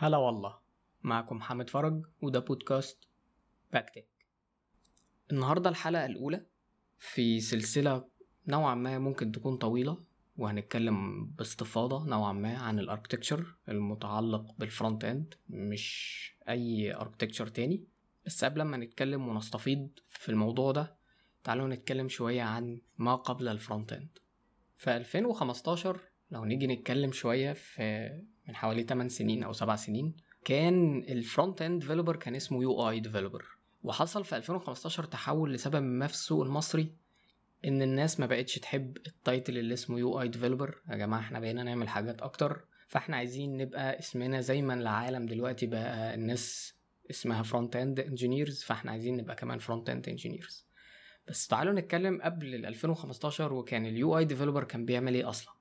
هلا والله. معكم محمد فرج وده بودكاست باكتك. النهاردة الحلقة الأولى في سلسلة نوعا ما ممكن تكون طويلة وهنتكلم باستفاضة نوعا ما عن ال architecture المتعلق بال front end مش أي architecture تاني. بس قبل ما نتكلم ونستفيض في الموضوع ده تعالوا نتكلم شوية عن ما قبل ال front end في 2015 لو نيجي نتكلم شوية في من حوالي 8 سنين أو 7 سنين كان ال front end developer كان اسمه UI developer وحصل في 2015 تحول لسبب ما في السوق المصري إن الناس ما بقتش تحب ال title اللي اسمه UI developer يا جماعة إحنا بقينا نعمل حاجات أكتر فإحنا عايزين نبقى اسمنا زي ما العالم دلوقتي بقى الناس اسمها front end engineers فإحنا عايزين نبقى كمان front end engineers بس تعالوا نتكلم قبل ال 2015 وكان ال UI developer كان بيعمل إيه أصلا؟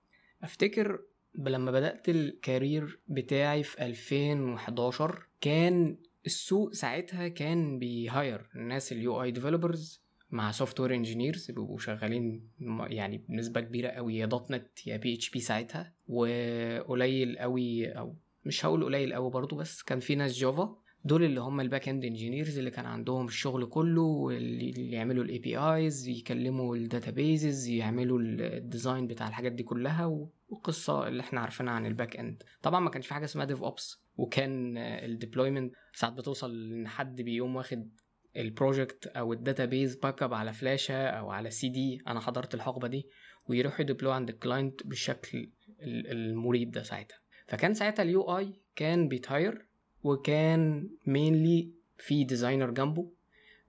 أفتكر لما بدأت ال career بتاعي في 2011 كان السوق ساعتها كان بي hire الناس ال UI developers مع software engineers بيبقوا شغالين يعني بنسبة كبيرة قوي يا. .NET يا PHP ساعتها وقليل قوي أو مش هقول قليل قوي برضو بس كان في ناس Java دول اللي هم ال back end engineers اللي كان عندهم الشغل كله واللي يعملوا ال APIs يكلموا ال databases يعملوا ال design بتاع الحاجات دي كلها والقصة اللي إحنا عارفينها عن ال backend طبعا ما كانش في حاجة اسمها DevOps وكان ال deployment ساعات بتوصل إن حد بيقوم واخد ال project أو ال database backup على فلاشه أو على سي دي أنا حضرت الحقبة دي ويروح ي deploy عند ال client بالشكل المريب ده ساعتها. فكان ساعتها ال UI كان بيت hire وكان mainly في designer جنبه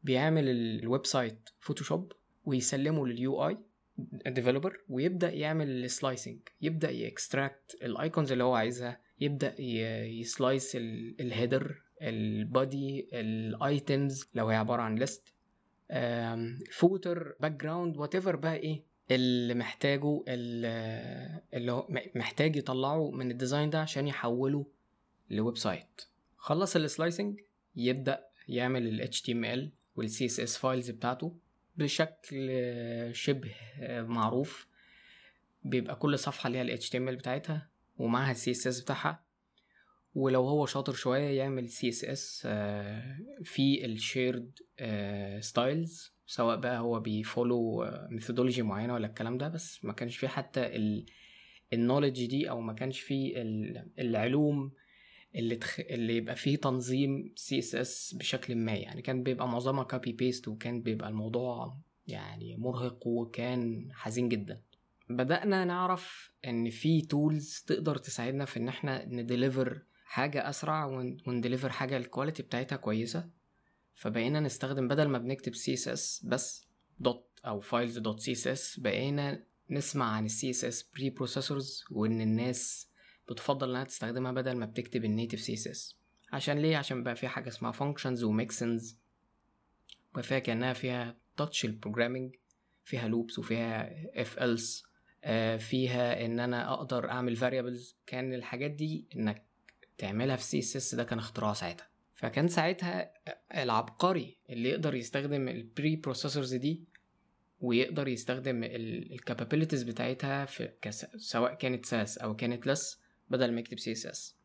بيعمل ال website Photoshop ويسلمه لل UI developer ويبدأ يعمل ال slicing يبدأ ي extract ال icons اللي هو عايزها يبدأ يسلايس الهيدر البادي الايتمز لو هي عبارة عن list footer background whatever بقى إيه اللي محتاجه اللي هو محتاج يطلعه من ال design ده عشان يحوله ل website خلص ال slicing يبدأ يعمل ال HTML وال CSS files بتاعته. بشكل شبه معروف بيبقى كل صفحة ليها ال HTML بتاعتها ومعها ال CSS بتاعها. ولو هو شاطر شوية يعمل CSS في ال shared styles سواء بقى هو بي follow methodology معينة ولا الكلام ده بس ما كانش فيه حتى ال knowledge دي أو ما كانش فيه العلوم اللي تخ... اللي يبقى فيه تنظيم CSS بشكل ما يعني. كان بيبقى معظمها copy paste وكان بيبقى الموضوع يعني مرهق وكان حزين جدا. بدأنا نعرف إن في tools تقدر تساعدنا في إن إحنا ن deliver حاجة أسرع ون deliver حاجة ال quality بتاعتها كويسة. فبقينا نستخدم بدل ما بنكتب CSS بس dot أو files dot CSS بقينا نسمع عن ال CSS preprocessors وإن الناس بتفضل إنها تستخدمها بدل ما بتكتب ال native CSS عشان ليه؟ عشان بقى فيها حاجة اسمها functions و mixins بقى فيها كأنها فيها touch ال programming فيها loops وفيها if else فيها إن أنا أقدر أعمل variables كان الحاجات دي إنك تعملها في CSS ده كان اختراع ساعتها. فكان ساعتها العبقري اللي يقدر يستخدم ال preprocessors دي ويقدر يستخدم ال capabilities بتاعتها في. سواء كانت Sass أو كانت Less بدل ما يكتب CSS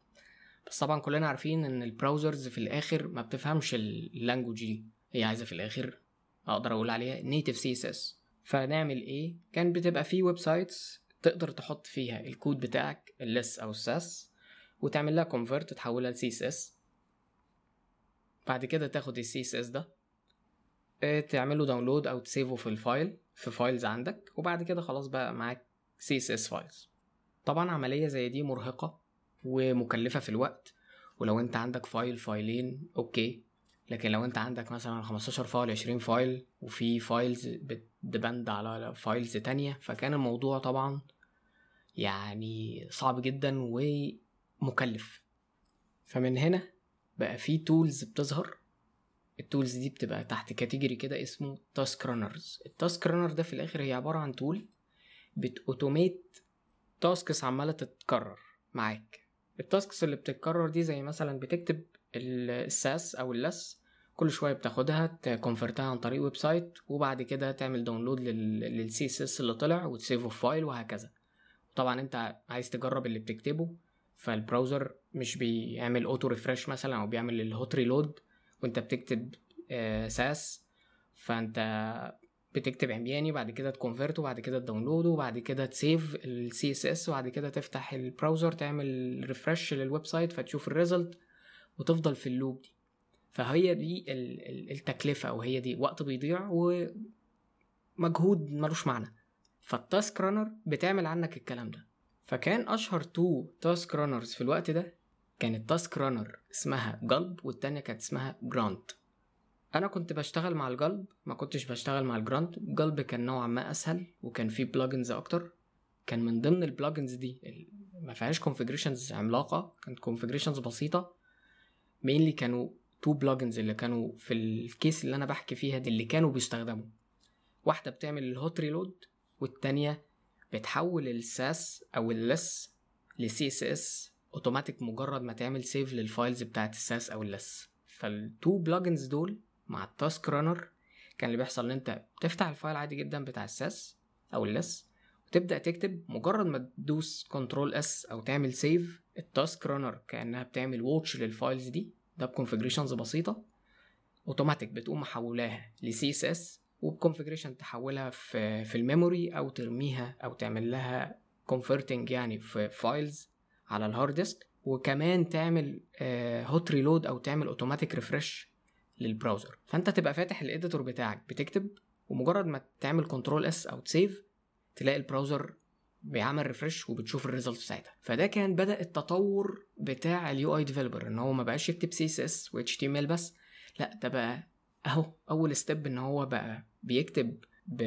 بس طبعا كلنا عارفين إن ال browsers في الآخر ما بتفهمش ال language دي. هي عايزة في الآخر أقدر أقول عليها native CSS فنعمل إيه؟ كان بتبقى في websites تقدر تحط فيها الكود بتاعك ال Less أو ال Sass وتعمل لها convert تحولها ل CSS بعد كده تاخد ال CSS ده تعمله download أو ت save ه في ال file في files عندك وبعد كده خلاص بقى معاك CSS files طبعا عملية زي دي مرهقة ومكلفة في الوقت ولو أنت عندك file فايلين okay. لكن لو أنت عندك مثلا 15 file 20 file وفي files بت depend على files تانية فكان الموضوع طبعا يعني صعب جدا ومكلف. فمن هنا بقى في tools بتظهر. ال tools دي بتبقى تحت category كده اسمه task runners ال task runner ده في الآخر هي عبارة عن tool بت automate tasks عمالة تتكرر معاك. ال tasks اللي بتتكرر دي زي مثلا بتكتب ال Sass أو ال Less كل شوية بتاخدها ت convert ها عن طريق website وبعد كده تعمل download لل CSS اللي طلع وت save ه في file وهكذا. طبعا أنت عايز تجرب اللي بتكتبه فال browser مش بيعمل auto refresh مثلا أو بيعمل ال hot reload وأنت بتكتب Sass. فأنت بتكتب عمياني بعد كده ت convert وبعد كده ت download وبعد كده ت save ال CSS وبعد كده تفتح ال browser تعمل refresh لل website فتشوف ال result وتفضل في ال loop دي. فهي دي التكلفة أو هي دي وقت بيضيع ومجهود ملوش معنى. فال task runner بتعمل عنك الكلام ده. فكان أشهر two task runners في الوقت ده كانت task runner اسمها Gulp والتانية كانت اسمها Grunt أنا كنت بشتغل مع ال Gulp ما كنتش بشتغل مع ال Grunt ال Gulp كان نوعا ما أسهل وكان فيه plugins أكتر. كان من ضمن ال plugins دي ما فيهاش configurations عملاقة كانت configurations بسيطة. mainly كانوا two plugins اللي كانوا في ال case اللي أنا بحكي فيها دي اللي كانوا بيستخدموا. واحدة بتعمل ال hot reload والتانية بتحول ال Sass أو ال Less ل CSS automatic مجرد ما تعمل save لل files بتاعت ال Sass أو ال Less فال two plugins دول مع ال task runner كان اللي بيحصل إن أنت بتفتح ال file عادي جدا بتاع ال Sass أو ال Less وتبدأ تكتب مجرد ما تدوس control S أو تعمل save ال task runner كأنها بتعمل watch لل files دي ده ب configurations بسيطة اوتوماتيك بتقوم محولاها ل CSS وب configuration تحولها في في ال memory أو ترميها أو تعمل لها converting يعني في files على ال hard disk وكمان تعمل hot uh, reload أو تعمل automatic refresh لل browser. فأنت تبقى فاتح ال editor بتاعك بتكتب ومجرد ما تعمل control S أو ت save تلاقي ال browser بيعمل refresh وبتشوف ال result ساعتها فده كان بدأ التطور بتاع ال UI developer إن هو ما بقاش يكتب سي اس اس و اتش تي ام ال بس لا ده بقى أهو أول step إن هو بقى بيكتب ب...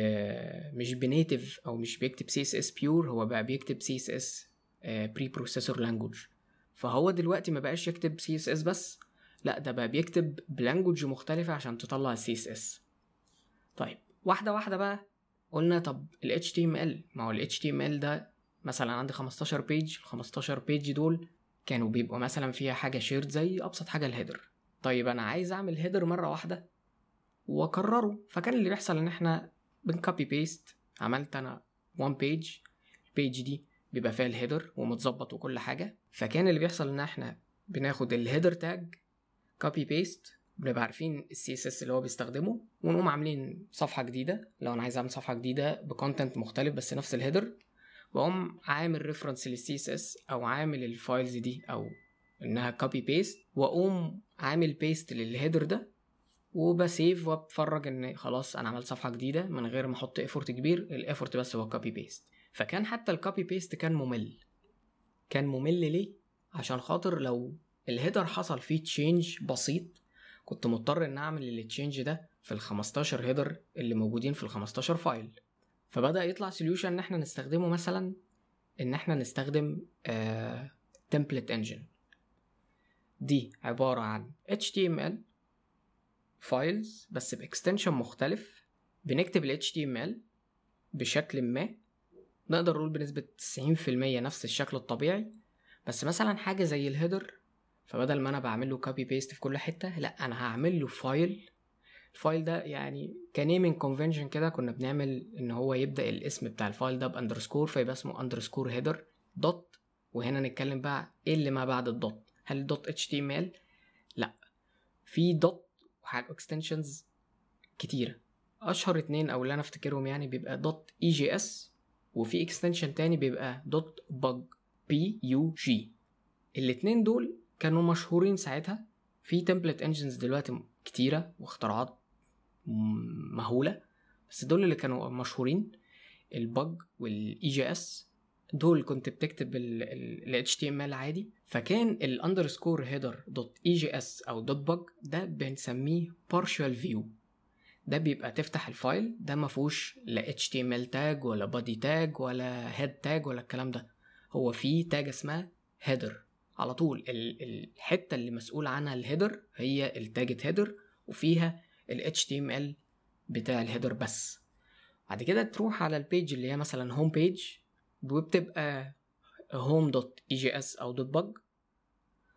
مش native أو مش بيكتب CSS pure هو بقى بيكتب CSS preprocessor language فهو دلوقتي ما بقاش يكتب CSS بس لا ده بقى بيكتب ب language مختلفة عشان تطلع ال CSS طيب واحدة واحدة بقى قلنا طب ال HTML ما هو ال HTML ده مثلا عندي 15 page ال 15 page دول كانوا بيبقوا مثلا فيها حاجة shared زي أبسط حاجة ال header طيب أنا عايز أعمل header مرة واحدة وأكرره. فكان اللي بيحصل إن إحنا بن copy paste عملت أنا one page ال page دي بيبقى فيها ال header ومتظبط وكل حاجة. فكان اللي بيحصل إن إحنا بناخد ال header tag copy paste بنبقى عارفين ال CSS اللي هو بيستخدمه ونقوم عاملين صفحة جديدة. لو أنا عايز أعمل صفحة جديدة ب content مختلف بس نفس ال header واقوم عامل reference لل CSS أو عامل ال files دي أو إنها copy paste وأقوم عامل paste لل header ده وب save وبتفرج إن خلاص أنا عملت صفحة جديدة من غير ما أحط effort كبير ال effort بس هو copy paste فكان حتى ال copy paste كان ممل. كان ممل ليه؟ عشان خاطر لو ال header حصل فيه change بسيط. كنت مضطر إن أعمل ال change ده في ال 15 header اللي موجودين في ال 15 file فبدأ يطلع solution إن إحنا نستخدمه مثلا إن إحنا نستخدم template engine دي عبارة عن HTML files بس ب extension مختلف. بنكتب ال HTML بشكل ما. نقدر نقول بنسبة 90% نفس الشكل الطبيعي. بس مثلا حاجة زي ال header فبدل ما أنا بعمل له copy paste في كل حتة لأ أنا هعمل له file ال file ده يعني ك naming convention كده كنا بنعمل إن هو يبدأ الاسم بتاع ال file ده ب underscore فيبقى اسمه underscore header dot وهنا نتكلم بقى إيه اللي ما بعد ال dot هل ال dot HTML لأ. في dot وحاجة extensions كتيرة. أشهر اتنين أو اللي أنا أفتكرهم يعني بيبقى dot EJS وفي extension تاني بيبقى dot Pug P U G الاتنين دول كانوا مشهورين ساعتها. في template engines دلوقتي كتيرة واختراعات مهولة. بس دول اللي كانوا مشهورين. ال Pug وال EJS دول كنت بتكتب ال HTML عادي. فكان ال underscore header dot EJS أو dot Pug ده بنسميه partial view. ده بيبقى تفتح ال file ده ما فيهوش لا HTML tag ولا body tag ولا head tag ولا الكلام ده. هو فيه tag اسمها header. على طول الحتة اللي مسؤول عنها ال header هي ال tag header وفيها ال HTML بتاع ال header بس. بعد كده تروح على ال page اللي هي مثلا home page وبتبقى home dot EJS أو. dot Pug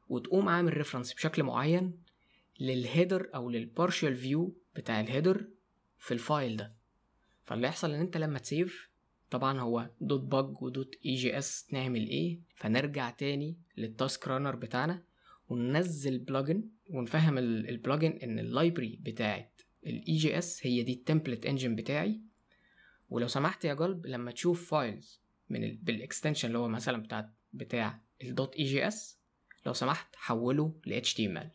وتقوم عامل reference بشكل معين لل header أو لل partial view بتاع ال header في ال file ده. فاللي يحصل إن أنت لما ت save طبعا هو dot Pug و dot EJS نعمل إيه. فنرجع تاني لل task runner بتاعنا وننزل plugin ونفهم ال plugin إن ال library بتاعت ال EJS هي دي ال template engine بتاعي. ولو سمحت يا Gulp لما تشوف files من ال... بال extension اللي هو مثلا بتاع بتاع ال dot EJS لو سمحت حوله ل HTML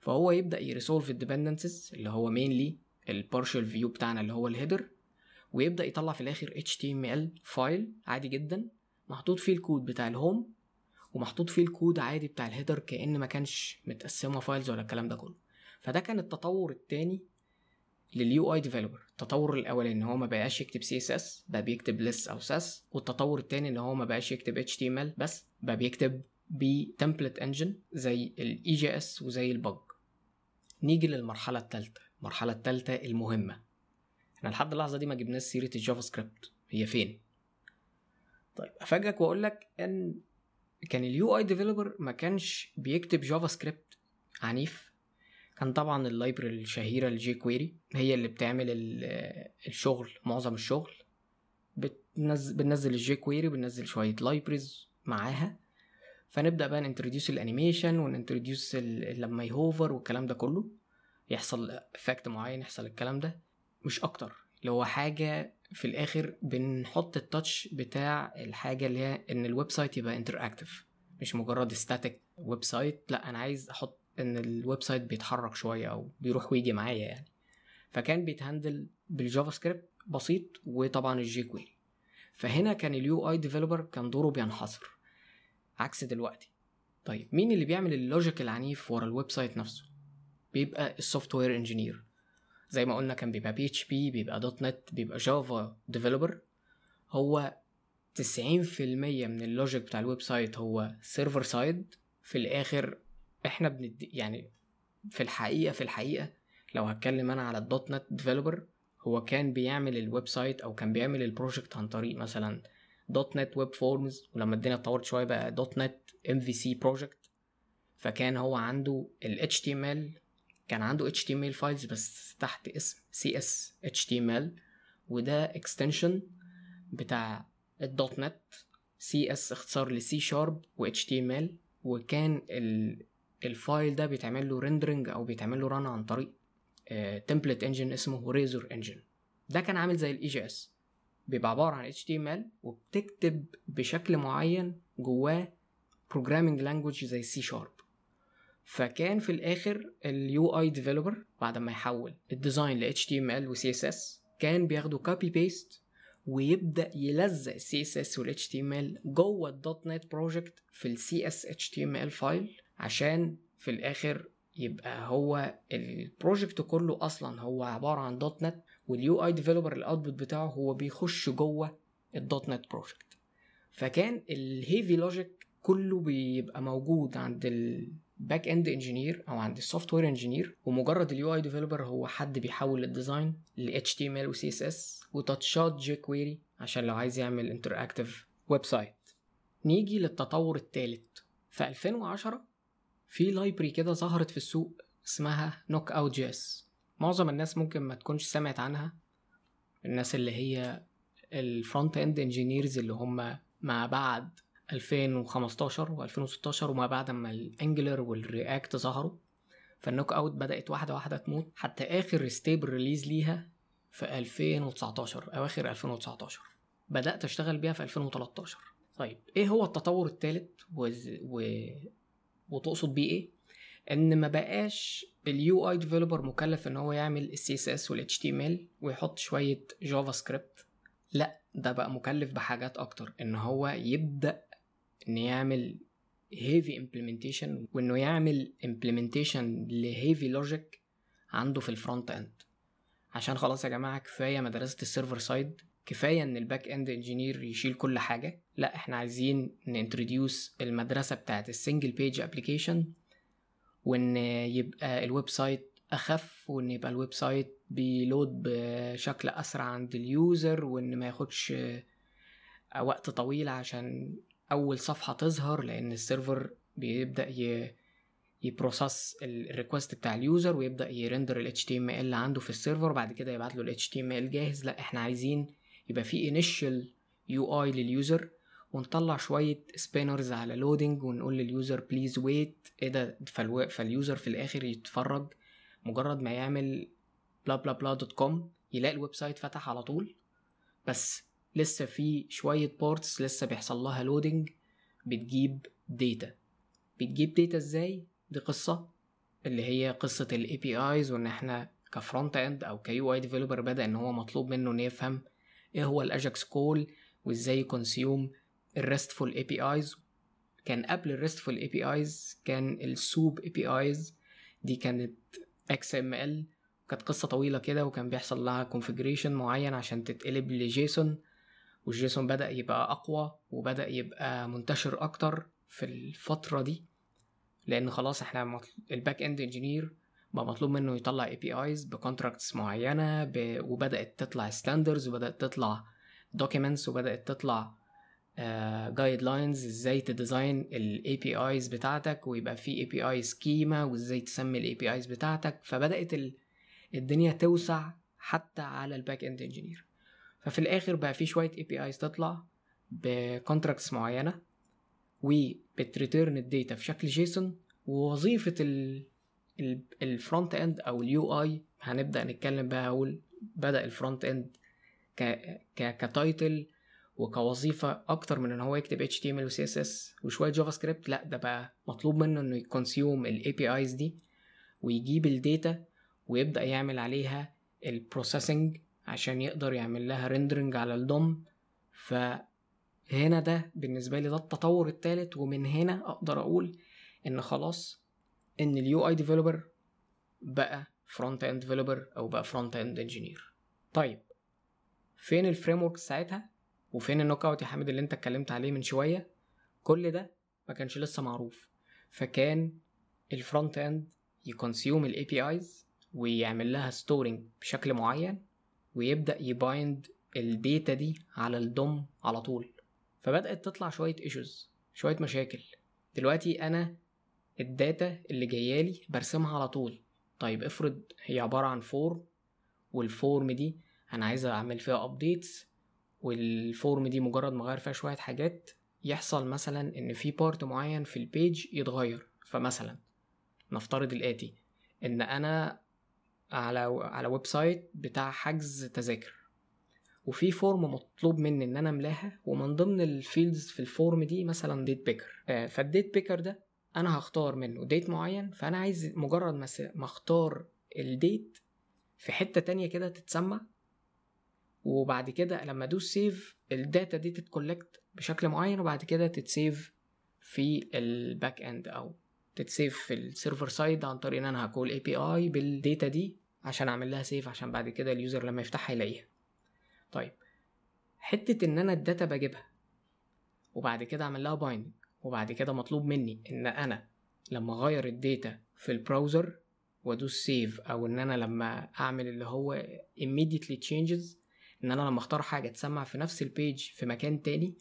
فهو يبدأ ي resolve ال dependencies اللي هو mainly ال partial view بتاعنا اللي هو ال header ويبدأ يطلع في الآخر HTML file عادي جدا محطوط فيه الكود بتاع ال home ومحطوط فيه الكود عادي بتاع ال header كأن ما كانش متقسمة files ولا الكلام ده كله. فده كان التطور التاني لل UI developer التطور الأولاني إن هو ما بقاش يكتب CSS بقى بيكتب Less أو Sass. والتطور التاني إن هو ما بقاش يكتب HTML بس بقى بيكتب ب template engine زي ال EJS وزي ال Pug نيجي للمرحلة الثالثه المرحلة الثالثه المهمة. إحنا لحد اللحظة دي ما جبناش سيرة ال JavaScript. هي فين؟ طيب أفاجئك وأقول لك إن كان ال UI developer ما كانش بيكتب JavaScript عنيف. كان طبعا ال library الشهيرة ال jQuery هي اللي بتعمل الشغل معظم الشغل. بتنزل بننزل ال jQuery بننزل شوية libraries معاها. فنبدأ بقى ن introduce ال animation ون introduce لما ي hover والكلام ده كله. يحصل effect معين يحصل الكلام ده. مش أكتر اللي هو حاجة في الآخر بنحط ال touch بتاع الحاجة اللي هي إن ال website يبقى interactive مش مجرد static website لأ أنا عايز أحط إن ال website بيتحرك شوية أو بيروح ويجي معايا يعني. فكان بيت handle بال JavaScript بسيط وطبعا ال jQuery فهنا كان ال UI developer كان دوره بينحصر. عكس دلوقتي. طيب مين اللي بيعمل ال logic العنيف ورا ال website نفسه؟ بيبقى ال software engineer زي ما قلنا كان بيبقى PHP بيبقى. dot net بيبقى Java developer هو 90% من ال logic بتاع ال website هو server side في الآخر إحنا بندي يعني في الحقيقة في الحقيقة لو هتكلم أنا على. ال dot net developer هو كان بيعمل ال website أو كان بيعمل ال project عن طريق مثلا. .NET Web Forms ولما الدنيا اتطورت شوية بقى. .NET MVC project فكان هو عنده ال HTML كان عنده HTML files بس تحت اسم CS HTML وده extension بتاع ال .NET CS اختصار ل C Sharp و HTML وكان ال file ده بيتعمل له rendering أو بيتعمل له run عن طريق template engine اسمه Razor engine ده كان عامل زي ال EJS بيبقى عبارة عن HTML وبتكتب بشكل معين جواه programming language زي C Sharp. فكان في الآخر ال UI developer بعد ما يحول ال design ل HTML و CSS كان بياخده copy paste ويبدأ يلزق ال CSS وال HTML جوه ال .NET project في ال CS HTML file عشان في الآخر يبقى هو ال project كله أصلا هو عبارة عن .NET وال UI developer ال output بتاعه هو بيخش جوه ال .NET project فكان ال heavy logic كله بيبقى موجود عند ال back end engineer أو عند ال software engineer ومجرد ال UI developer هو حد بيحول ال design ل HTML و CSS و touchات jQuery عشان لو عايز يعمل interactive website نيجي للتطور الثالث في 2010 في library كده ظهرت في السوق اسمها Knockout JS معظم الناس ممكن ما تكونش سمعت عنها. الناس اللي هي ال front end engineers اللي هم ما بعد 2015 و2016 وما بعد ما ال Angular وال React ظهروا فال Knockout بدأت واحدة واحدة تموت حتى آخر stable release ليها في 2019 أواخر 2019 بدأت أشتغل بيها في 2013 طيب إيه هو التطور الثالث و... و... وتقصد بيه إيه؟ إن ما بقاش ال UI developer مكلف إن هو يعمل ال CSS وال HTML ويحط شوية JavaScript لأ ده بقى مكلف بحاجات أكتر إن هو يبدأ ان يعمل heavy implementation وإنه يعمل implementation ل heavy logic عنده في ال front end عشان خلاص يا جماعة كفاية مدرسة ال server side كفاية إن ال back end engineer يشيل كل حاجة. لا إحنا عايزين ن introduce المدرسة بتاعت ال single page application وإن يبقى ال website أخف وإن يبقى ال website بي load بشكل أسرع عند ال user وإن ما ياخدش وقت طويل عشان أول صفحة تظهر لأن ال server بيبدأ ي ي process ال request بتاع ال user ويبدأ ي render ال HTML عنده في ال server بعد كده يبعت له ال HTML جاهز. لا إحنا عايزين يبقى في initial UI لل user ونطلع شوية spinners على loading ونقول لل user please wait إيه ده. فال user في الآخر يتفرج. مجرد ما يعمل bla bla bla dot com يلاقي ال website فتح على طول. بس لسه في شوية parts لسه بيحصل لها loading بتجيب data بتجيب data إزاي؟ دي قصة اللي هي قصة ال APIs وإن إحنا ك front end أو ك UI developer بدأ إن هو مطلوب منه إنه يفهم إيه هو ال AJAX call وإزاي ي consume ال RESTful APIs كان قبل ال RESTful APIs كان ال SOAP APIs دي كانت XML كانت قصة طويلة كده وكان بيحصل لها configuration معين عشان تتقلب ل JSON. وال JSON بدأ يبقى أقوى وبدأ يبقى منتشر أكتر في الفترة دي لأن خلاص إحنا ال back end engineer بقى مطلوب منه يطلع APIs ب contracts معينة ب... وبدأت تطلع standards وبدأت تطلع documents وبدأت تطلع guide uh, lines إزاي ت design ال APIs بتاعتك ويبقى في API schema وإزاي تسمي ال APIs بتاعتك. فبدأت ال... الدنيا توسع حتى على ال back end engineer ففي الآخر بقى في شوية APIs تطلع ب contracts معينة وبت return ال data في شكل JSON ووظيفة ال front end أو ال UI هنبدأ نتكلم بقى أقول بدأ ال front end ك title وكوظيفة أكتر من إن هو يكتب HTML و CSS وشوية JavaScript لا ده بقى مطلوب منه إنه ي consume ال APIs دي ويجيب ال data ويبدأ يعمل عليها ال processing عشان يقدر يعمل لها rendering على ال DOM. فهنا ده بالنسبة لي ده التطور الثالث ومن هنا أقدر أقول إن خلاص إن ال UI developer بقى front end developer أو بقى front end engineer طيب فين ال framework ساعتها؟ وفين ال Knockout يا حامد اللي أنت اتكلمت عليه من شوية؟ كل ده ما كانش لسه معروف. فكان ال front end ي consume ال APIs ويعمل لها storing بشكل معين ويبدأ ي bind ال data دي على ال DOM على طول. فبدأت تطلع شوية issues شوية مشاكل. دلوقتي أنا ال data اللي جايالي برسمها على طول. طيب افرض هي عبارة عن form وال form دي أنا عايز أعمل فيها updates وال form دي مجرد ما أغير فيها شوية حاجات يحصل مثلا إن في part معين في ال page يتغير. فمثلا نفترض الآتي إن أنا على على website بتاع حجز تذاكر. وفي form مطلوب مني إن أنا أملاها ومن ضمن ال fields في ال form دي مثلا date picker فال date picker ده أنا هختار منه date معين فأنا عايز مجرد ما أختار ال date في حتة تانية كده تتسمع وبعد كده لما ادوس save ال data دي تت collect بشكل معين وبعد كده تت save في ال back end أو تت save في ال server side عن طريق إن أنا ه call API بال data دي. عشان اعمل لها save عشان بعد كده ال user لما يفتحها يلاقيها. طيب حتة إن أنا ال data بجيبها وبعد كده أعمل لها binding وبعد كده مطلوب مني إن أنا لما أغير ال data في ال browser وأدوس save أو إن أنا لما أعمل اللي هو immediately changes إن أنا لما أختار حاجة تسمع في نفس ال page في مكان تاني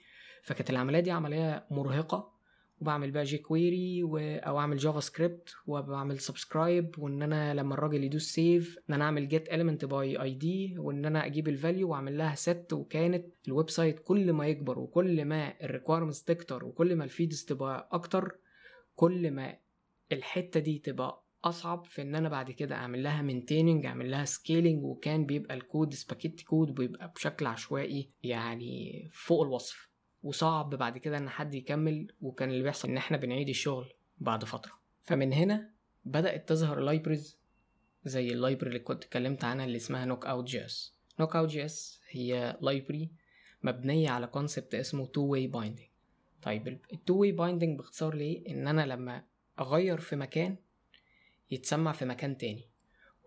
فكانت العملية دي عملية مرهقة وبعمل بقى jQuery و... أو أعمل JavaScript وبعمل subscribe وإن أنا لما الراجل يدوس save إن أنا أعمل get element by id وإن أنا أجيب ال value وأعمل لها set وكانت ال website كل ما يكبر وكل ما ال requirements تكتر وكل ما ال fields تبقى أكتر كل ما الحتة دي تبقى أصعب في إن أنا بعد كده أعمل لها maintaining أعمل لها scaling وكان بيبقى ال code spaghetti code بيبقى بشكل عشوائي يعني فوق الوصف. وصعب بعد كده إن حد يكمل وكان اللي بيحصل إن إحنا بنعيد الشغل بعد فترة. فمن هنا بدأت تظهر libraries زي ال library اللي كنت اتكلمت عنها اللي اسمها نوك اوت جي اس نوك اوت جي اس هي library مبنية على concept اسمه two way binding طيب ال two way binding باختصار ليه؟ إن أنا لما أغير في مكان يتسمع في مكان تاني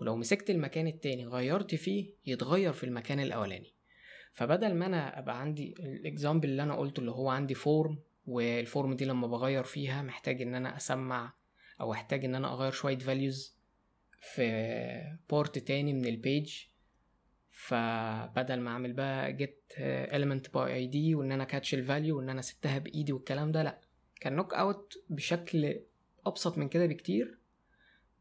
ولو مسكت المكان التاني غيرت فيه يتغير في المكان الأولاني. فبدل ما أنا أبقى عندي ال example اللي أنا قلته اللي هو عندي form وال form دي لما بغير فيها محتاج إن أنا أسمع أو أحتاج إن أنا أغير شوية values في part تاني من ال page فبدل ما أعمل بقى get element by id وإن أنا catch ال value وإن أنا set ها بإيدي والكلام ده لأ. كان Knockout بشكل أبسط من كده بكتير.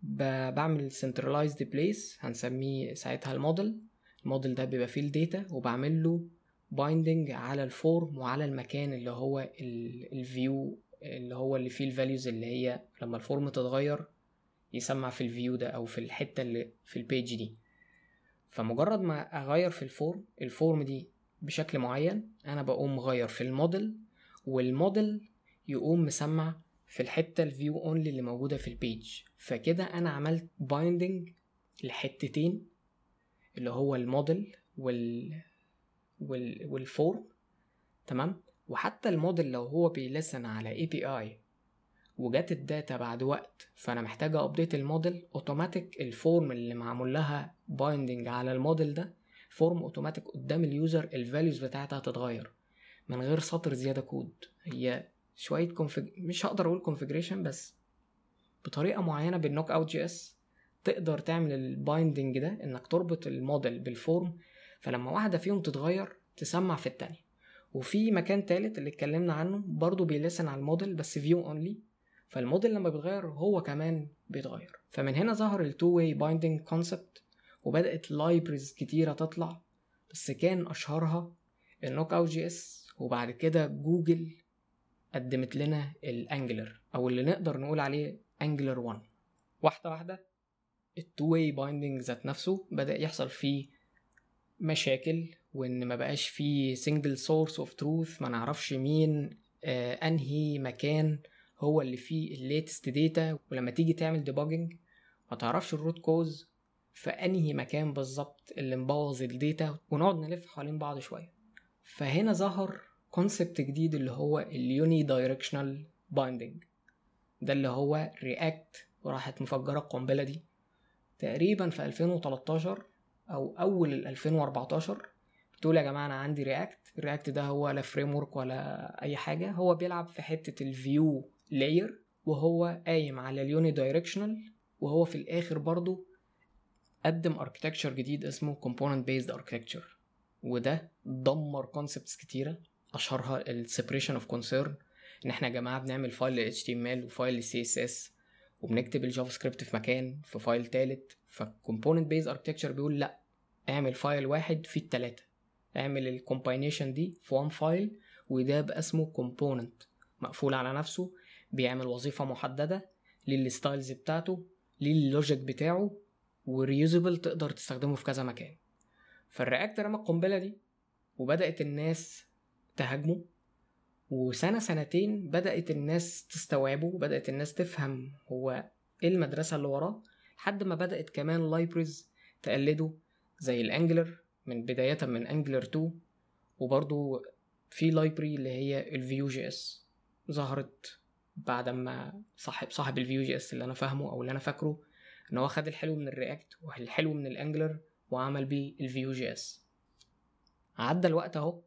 بعمل centralized place هنسميه ساعتها الموديل. الموديل ده بيبقى فيه ال data وبعمل له binding على ال form وعلى المكان اللي هو ال view اللي هو اللي فيه ال values اللي هي لما ال form تتغير يسمع في ال view ده أو في الحتة اللي في ال page دي. فمجرد ما أغير في ال form ال form دي بشكل معين أنا بقوم مغير في ال model وال model يقوم مسمع في الحتة ال view only اللي موجودة في ال page فكده أنا عملت binding لحتتين اللي هو الموديل وال وال وال form تمام؟ وحتى الموديل لو هو بي listen على API وجات ال data بعد وقت فأنا محتاج update ال model اوتوماتيك ال form اللي معمول لها binding على الموديل ده form اوتوماتيك قدام ال user ال values بتاعتها هتتغير من غير سطر زيادة كود هي شوية config مش هقدر أقول configuration بس بطريقة معينة بال Knockout JS تقدر تعمل ال binding ده إنك تربط ال model بال form فلما واحدة فيهم تتغير تسمع في التانية. وفي مكان تالت اللي اتكلمنا عنه برضه بي listen على الموديل بس view only فال model لما بيتغير هو كمان بيتغير. فمن هنا ظهر ال two way binding concept وبدأت libraries كتيرة تطلع بس كان أشهرها ال Knockout JS وبعد كده جوجل قدمت لنا ال Angular أو اللي نقدر نقول عليه Angular 1 واحدة واحدة ال two way binding ذات نفسه بدأ يحصل فيه مشاكل وإن ما بقاش فيه single source of truth ما نعرفش مين آه أنهي مكان هو اللي فيه ال latest data ولما تيجي تعمل debugging ما تعرفش ال root cause في أنهي مكان بالظبط اللي مبوظ ال data ونقعد نلف حوالين بعض شوية. فهنا ظهر concept جديد اللي هو ال unidirectional binding ده اللي هو React وراحت مفجرة القنبلة دي. تقريبا في 2013 أو أول ال 2014 بتقول يا جماعة أنا عندي React ال React ده هو لا framework ولا أي حاجة هو بيلعب في حتة ال view layer وهو قايم على ال unidirectional وهو في الآخر برضو قدم architecture جديد اسمه component based architecture. وده دمر concepts كتيرة أشهرها ال separation of concern إن إحنا يا جماعة بنعمل file ل HTML و file ل CSS وبنكتب ال JavaScript في مكان في file تالت فال component based architecture بيقول لأ اعمل file واحد فيه التلاتة. اعمل ال combination دي في one file وده بقى اسمه component مقفول على نفسه بيعمل وظيفة محددة لل styles بتاعته لل logic بتاعه و reusable تقدر تستخدمه في كذا مكان. فال React رمى القنبلة دي وبدأت الناس تهاجمه وسنة سنتين بدأت الناس تستوعبه وبدأت الناس تفهم هو إيه المدرسة اللي وراه لحد ما بدأت كمان libraries تقلده زي ال Angular من بداية من Angular 2 وبرضو في library اللي هي ال Vue JS ظهرت بعد ما صاحب صاحب ال Vue JS اللي أنا فاهمه أو اللي أنا فاكره إن هو خد الحلو من ال React والحلو من ال Angular وعمل بيه ال Vue JS عدى الوقت أهو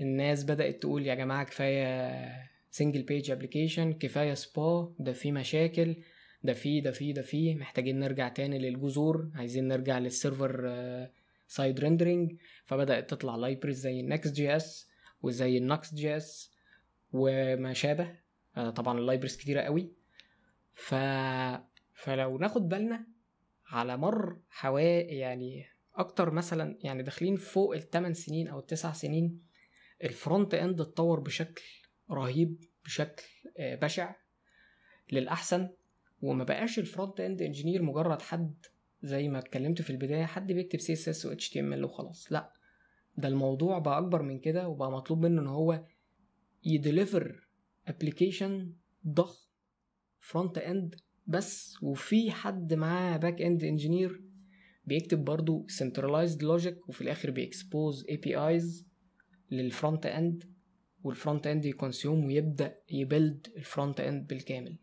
والناس بدأت تقول يا جماعة كفاية single page application كفاية سبا ده في مشاكل ده في ده في ده في محتاجين نرجع تاني للجذور عايزين نرجع لل server side rendering فبدأت تطلع libraries زي ال Next JS وزي ال Nuxt JS وما شابه طبعا ال libraries كتيرة قوي. ف... فلو ناخد بالنا على مر حوالي يعني أكتر مثلا يعني داخلين فوق الثمان سنين أو التسع سنين ال front end اتطور بشكل رهيب بشكل بشع للأحسن وما بقاش ال front end engineer مجرد حد زي ما اتكلمت في البداية حد بيكتب CSS و HTML وخلاص. لا ده الموضوع بقى أكبر من كده وبقى مطلوب منه إن هو ي deliver application ضخم front end بس وفي حد معاه back end engineer بيكتب برضو centralized logic وفي الآخر بي expose APIs لل front end وال front end ي consume ويبدأ ي build ال front end بالكامل.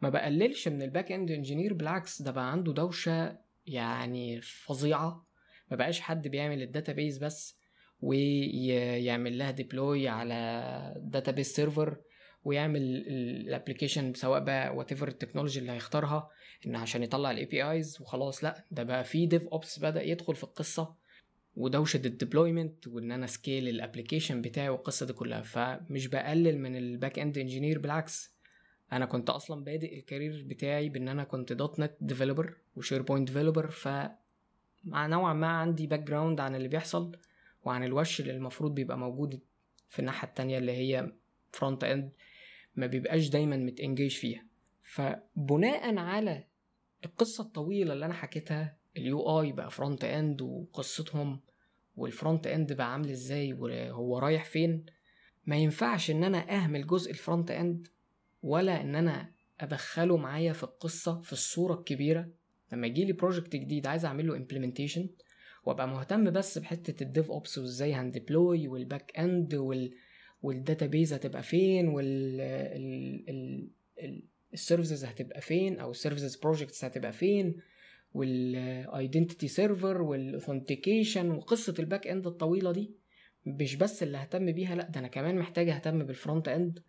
ما بقللش من ال back end engineer بالعكس ده بقى عنده دوشة يعني فظيعة. ما بقاش حد بيعمل ال database بس ويعمل لها deploy على database server ويعمل ال application سواء بقى whatever ال technology اللي هيختارها إن عشان يطلع ال APIs وخلاص لأ ده بقى في DevOps بدأ يدخل في القصة. ودوشة ال deployment وإن أنا scale ال application بتاعي والقصة دي كلها. فمش بقلل من ال back end engineer بالعكس. أنا كنت أصلا بادئ ال career بتاعي بإن أنا كنت. dot net developer و SharePoint developer ف نوعا ما عندي background عن اللي بيحصل وعن الوش اللي المفروض بيبقى موجود في الناحية التانية اللي هي front end ما بيبقاش دايما مت engage فيها. فبناء على القصة الطويلة اللي أنا حكيتها ال UI بقى front end وقصتهم وال front end بقى عامل إزاي وهو رايح فين. ما ينفعش إن أنا أهمل جزء ال front end ولا إن أنا أدخله معايا في القصة في الصورة الكبيرة. لما يجي لي project جديد عايز اعمل له implementation وأبقى مهتم بس بحتة ال DevOps وإزاي هن deploy وال back end وال وال database هتبقى فين وال ال services هتبقى فين أو ال services projects هتبقى فين. وال identity server وال authentication وقصة ال back end الطويلة دي مش بس اللي ههتم بيها لا ده أنا كمان محتاج اهتم بال front end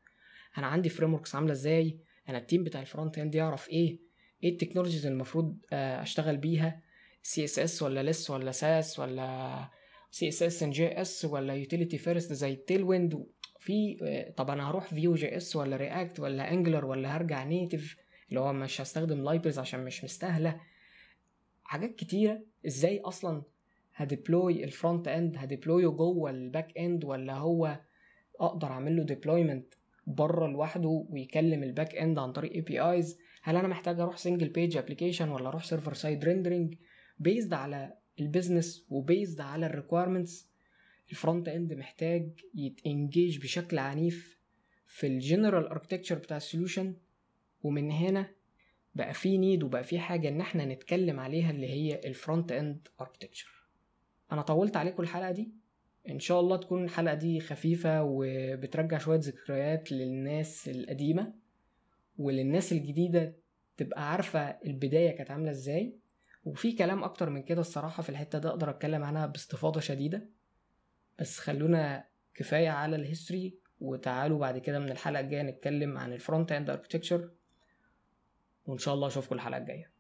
أنا عندي frameworks عاملة إزاي؟ أنا ال team بتاع ال front end يعرف إيه؟ إيه ال technologies المفروض آه، أشتغل بيها؟ CSS ولا Less ولا Sass ولا CSS in JS ولا utility first زي ال Tailwind في آه، طب أنا هروح Vue JS ولا React ولا Angular ولا هرجع native اللي هو مش هستخدم libraries عشان مش مستاهلة. حاجات كتيرة. إزاي أصلا ه deploy ال front end ه deploy ه جوه ال back end ولا هو أقدر أعمل له deployment بره لوحده ويكلم ال back end عن طريق APIs هل أنا محتاج أروح single page application ولا أروح server side rendering based على ال business و based على ال requirements ال front end محتاج يت engage بشكل عنيف في ال general architecture بتاع ال solution ومن هنا بقى في need وبقى في حاجة إن إحنا نتكلم عليها اللي هي ال front end architecture أنا طولت عليكم الحلقة دي. إن شاء الله تكون الحلقة دي خفيفة وبترجع شوية ذكريات للناس القديمة وللناس الجديدة تبقى عارفة البداية كانت عاملة إزاي. وفي كلام أكتر من كده الصراحة في الحتة دي أقدر أتكلم عنها باستفاضة شديدة. بس خلونا كفاية على ال history وتعالوا بعد كده من الحلقة الجاية نتكلم عن ال front end architecture وإن شاء الله أشوفكم الحلقة الجاية.